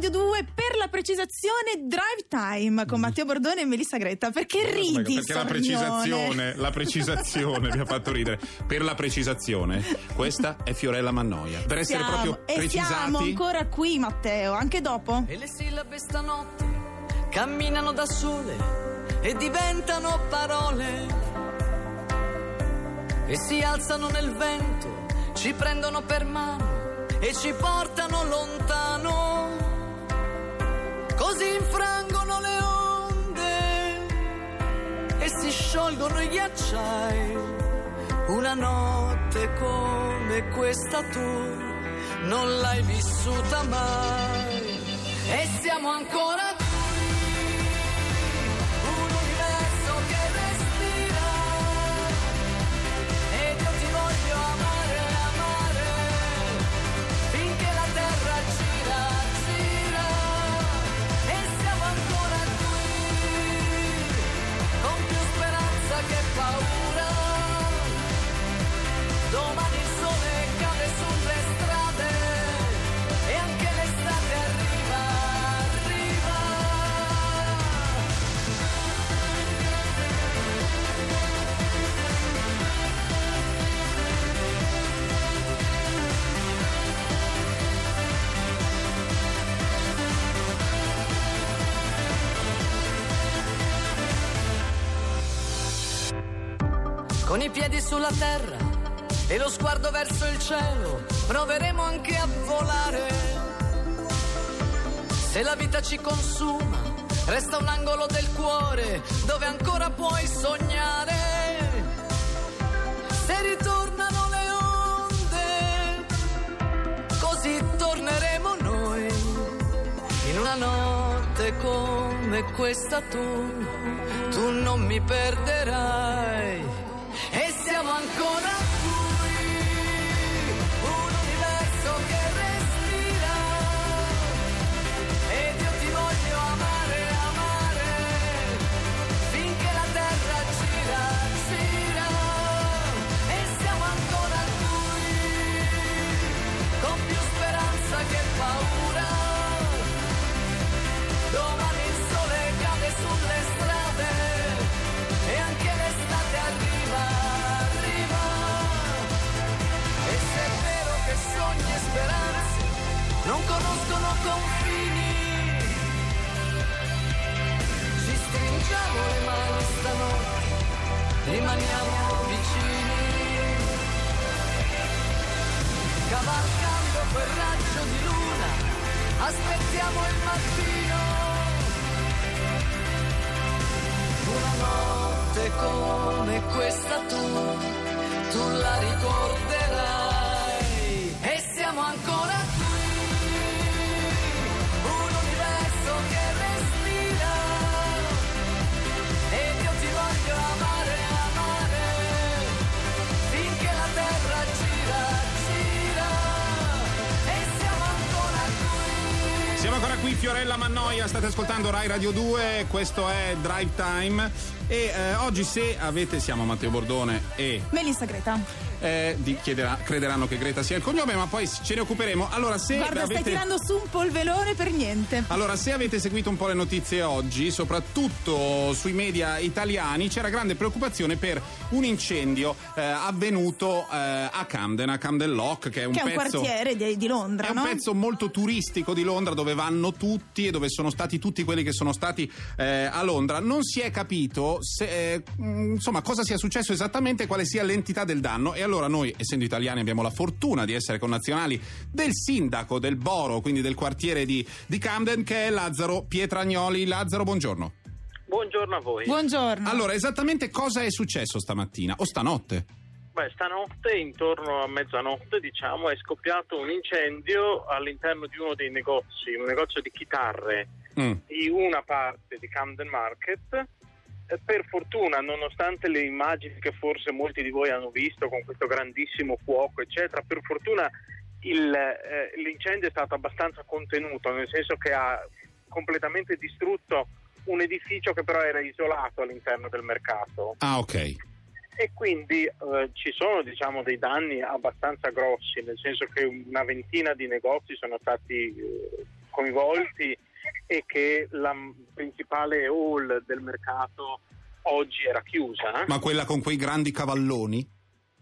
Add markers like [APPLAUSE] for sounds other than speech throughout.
Radio 2 per la precisazione Drive Time con Matteo Bordone e Melissa Gretta. Perché ridi? Perché la precisazione, la precisazione mi ha fatto ridere. Per la precisazione, questa è Fiorella Mannoia. Per essere Siamo- proprio e siamo precisati. ancora qui, Matteo, anche dopo. E le sillabe stanotte camminano da sole e diventano parole. E si alzano nel vento, ci prendono per mano e ci portano lontano. Così infrangono le onde e si sciolgono i ghiacciai. Una notte come questa tu non l'hai vissuta mai. E siamo ancora qui, i piedi sulla terra e lo sguardo verso il cielo, proveremo anche a volare. Se la vita ci consuma, resta un angolo del cuore dove ancora puoi sognare. Se ritornano le onde, così torneremo noi. In una notte come questa tu, tu non mi perderai. Raggio di luna, aspettiamo il mattino. Una notte come questa tu, tu la ricorderai. Fiorella Mannoia, state ascoltando Rai Radio 2, questo è Drive Time e eh, oggi se avete, siamo Matteo Bordone e Melissa Greta. eh, chiederà- crederanno che Greta sia il cognome, ma poi ce ne occuperemo. Allora se Guarda, stai avete... tirando su un polverone per niente. Allora, se avete seguito un po' le notizie oggi, soprattutto sui media italiani, c'era grande preoccupazione per un incendio eh, avvenuto eh, a Camden, a Camden Lock, che è un che è un pezzo. quartiere di, di Londra, È un no? pezzo molto turistico di Londra dove vanno tutti e dove sono stati tutti quelli che sono stati eh, a Londra. Non si è capito se, eh, mh, insomma, cosa sia successo esattamente, quale sia l'entità del danno. E allora noi, essendo italiani, abbiamo la fortuna di essere connazionali del sindaco del Boro, quindi del quartiere di, di Camden, che è Lazzaro Pietragnoli. Lazzaro, buongiorno. Buongiorno a voi. Buongiorno. Allora, esattamente cosa è successo stamattina o stanotte? Beh, stanotte, intorno a mezzanotte, diciamo, è scoppiato un incendio all'interno di uno dei negozi, un negozio di chitarre Mm. di una parte di Camden Market. Eh, Per fortuna, nonostante le immagini che forse molti di voi hanno visto con questo grandissimo fuoco, eccetera, per fortuna il, eh, l'incendio è stato abbastanza contenuto, nel senso che ha completamente distrutto un edificio che però era isolato all'interno del mercato Ah, ok. e quindi eh, ci sono diciamo, dei danni abbastanza grossi, nel senso che una ventina di negozi sono stati eh, coinvolti e che la principale hall del mercato oggi era chiusa. Ma quella con quei grandi cavalloni?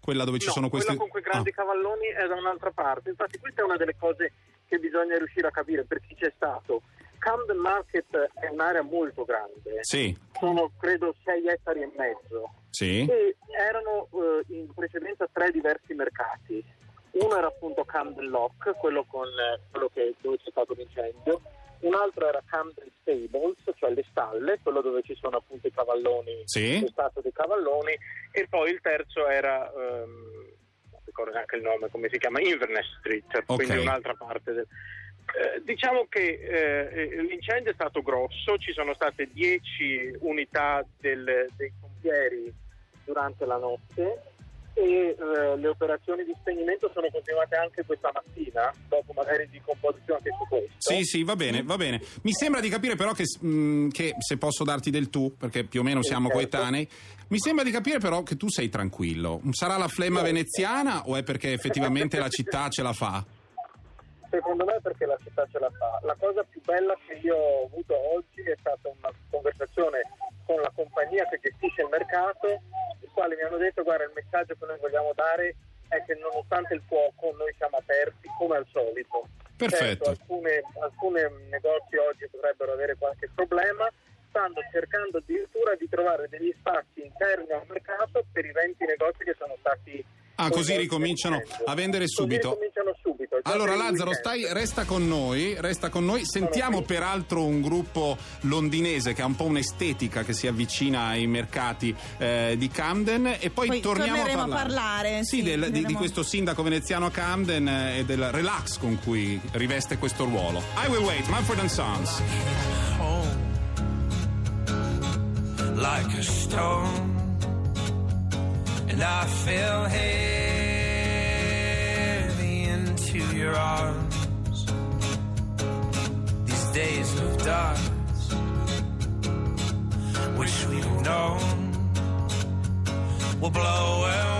Quella dove ci No, sono questi... quella con quei grandi Ah, cavalloni è da un'altra parte. Infatti, questa è una delle cose che bisogna riuscire a capire per chi c'è stato. Camden Market è un'area molto grande, Sì, sono credo 6 ettari e mezzo sì. e erano eh, in precedenza tre diversi mercati. Uno era appunto Camden Lock, quello, con, eh, quello che, dove c'è stato l'incendio, un altro era Camden Stables, cioè le stalle, quello dove ci sono appunto i cavalloni, Sì. lo stato dei cavalloni, e poi il terzo era, ehm, non ricordo neanche il nome, come si chiama, Inverness Street, Ok. quindi un'altra parte del... Eh, diciamo che eh, l'incendio è stato grosso, ci sono state 10 unità del- dei pompieri durante la notte e eh, le operazioni di spegnimento sono continuate anche questa mattina, dopo magari dico un po' di più anche su questo. Sì, sì, va bene, va bene. Mi sembra di capire però che, mh, che, se posso darti del tu, perché più o meno Sì, siamo certo. coetanei, mi sembra di capire però che tu sei tranquillo. Sarà la flemma veneziana o è perché effettivamente la città ce la fa? Secondo me perché la città ce la fa. La cosa più bella che io ho avuto oggi è stata una conversazione con la compagnia che gestisce il mercato, guarda il messaggio che noi vogliamo dare è che nonostante il fuoco noi siamo aperti come al solito. Perfetto. Certo, alcune, alcune negozi oggi potrebbero avere qualche problema, stanno cercando addirittura di trovare degli spazi interni al mercato per i 20 negozi che sono stati... Ah, così ricominciano a vendere subito. Allora Lazzaro, stai, resta con noi, resta con noi. Sentiamo peraltro un gruppo londinese che ha un po' un'estetica che si avvicina ai mercati eh, di Camden e poi, Poi torniamo a torneremo a parlare, parlare, Sì, sì, del- di, di questo sindaco veneziano a Camden eh, e del relax con cui riveste questo ruolo. I will wait, Manfred and Sons. like a stone, and I fell heavy into your arms. These days of dust, which we've known, will blow away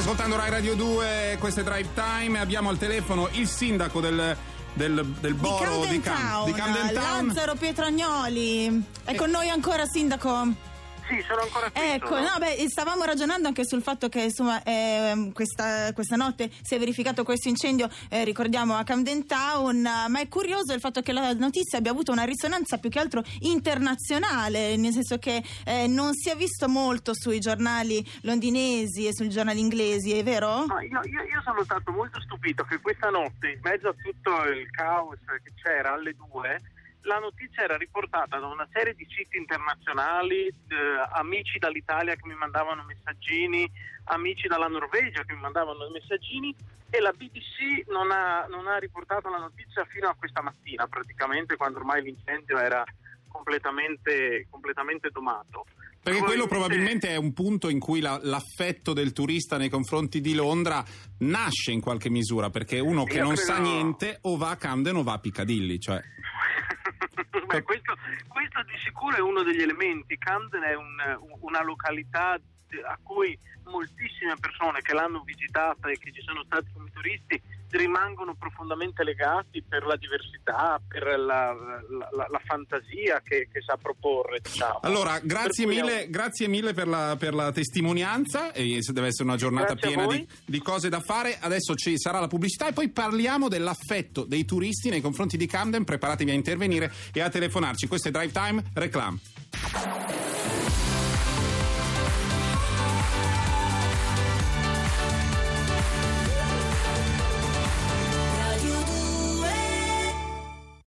ascoltando Rai Radio 2, questo è Drive Time e abbiamo al telefono il sindaco del, del, del Di borough Camden di, Cam- Town, di Camden Town. Lazzaro Pietragnoli. È con noi ancora, sindaco? Sì, sono ancora qui. Ecco, sono. no, beh, stavamo ragionando anche sul fatto che insomma ehm, questa, questa notte si è verificato questo incendio, eh, ricordiamo a Camden Town, eh, ma è curioso il fatto che la notizia abbia avuto una risonanza più che altro internazionale, nel senso che eh, non si è visto molto sui giornali londinesi e sui giornali inglesi, è vero? Io, io- io sono stato molto stupito che questa notte, in mezzo a tutto il caos che c'era alle due, la notizia era riportata da una serie di siti internazionali, eh, amici dall'Italia che mi mandavano messaggini, amici dalla Norvegia che mi mandavano messaggini e la BBC non ha, non ha riportato la notizia fino a questa mattina, praticamente quando ormai l'incendio era completamente, completamente domato. Perché quello probabilmente è un punto in cui la- l'affetto del turista nei confronti di Londra nasce in qualche misura, perché uno che non credo- sa niente o va a Camden o va a Piccadilly, cioè... [LAUGHS] Beh, questo, questo di sicuro è uno degli elementi. Camden è un- una località a cui moltissime persone che l'hanno visitata e che ci sono stati come turisti rimangono profondamente legati per la diversità, per la, la- la- fantasia che, che sa proporre. Diciamo. Allora, grazie è un- mille, grazie mille per, la, per la testimonianza, e deve essere una giornata Grazie piena di, di cose da fare. Adesso ci sarà la pubblicità e poi parliamo dell'affetto dei turisti nei confronti di Camden. Preparatevi a intervenire e a telefonarci. Questo è Drive Time Reclam.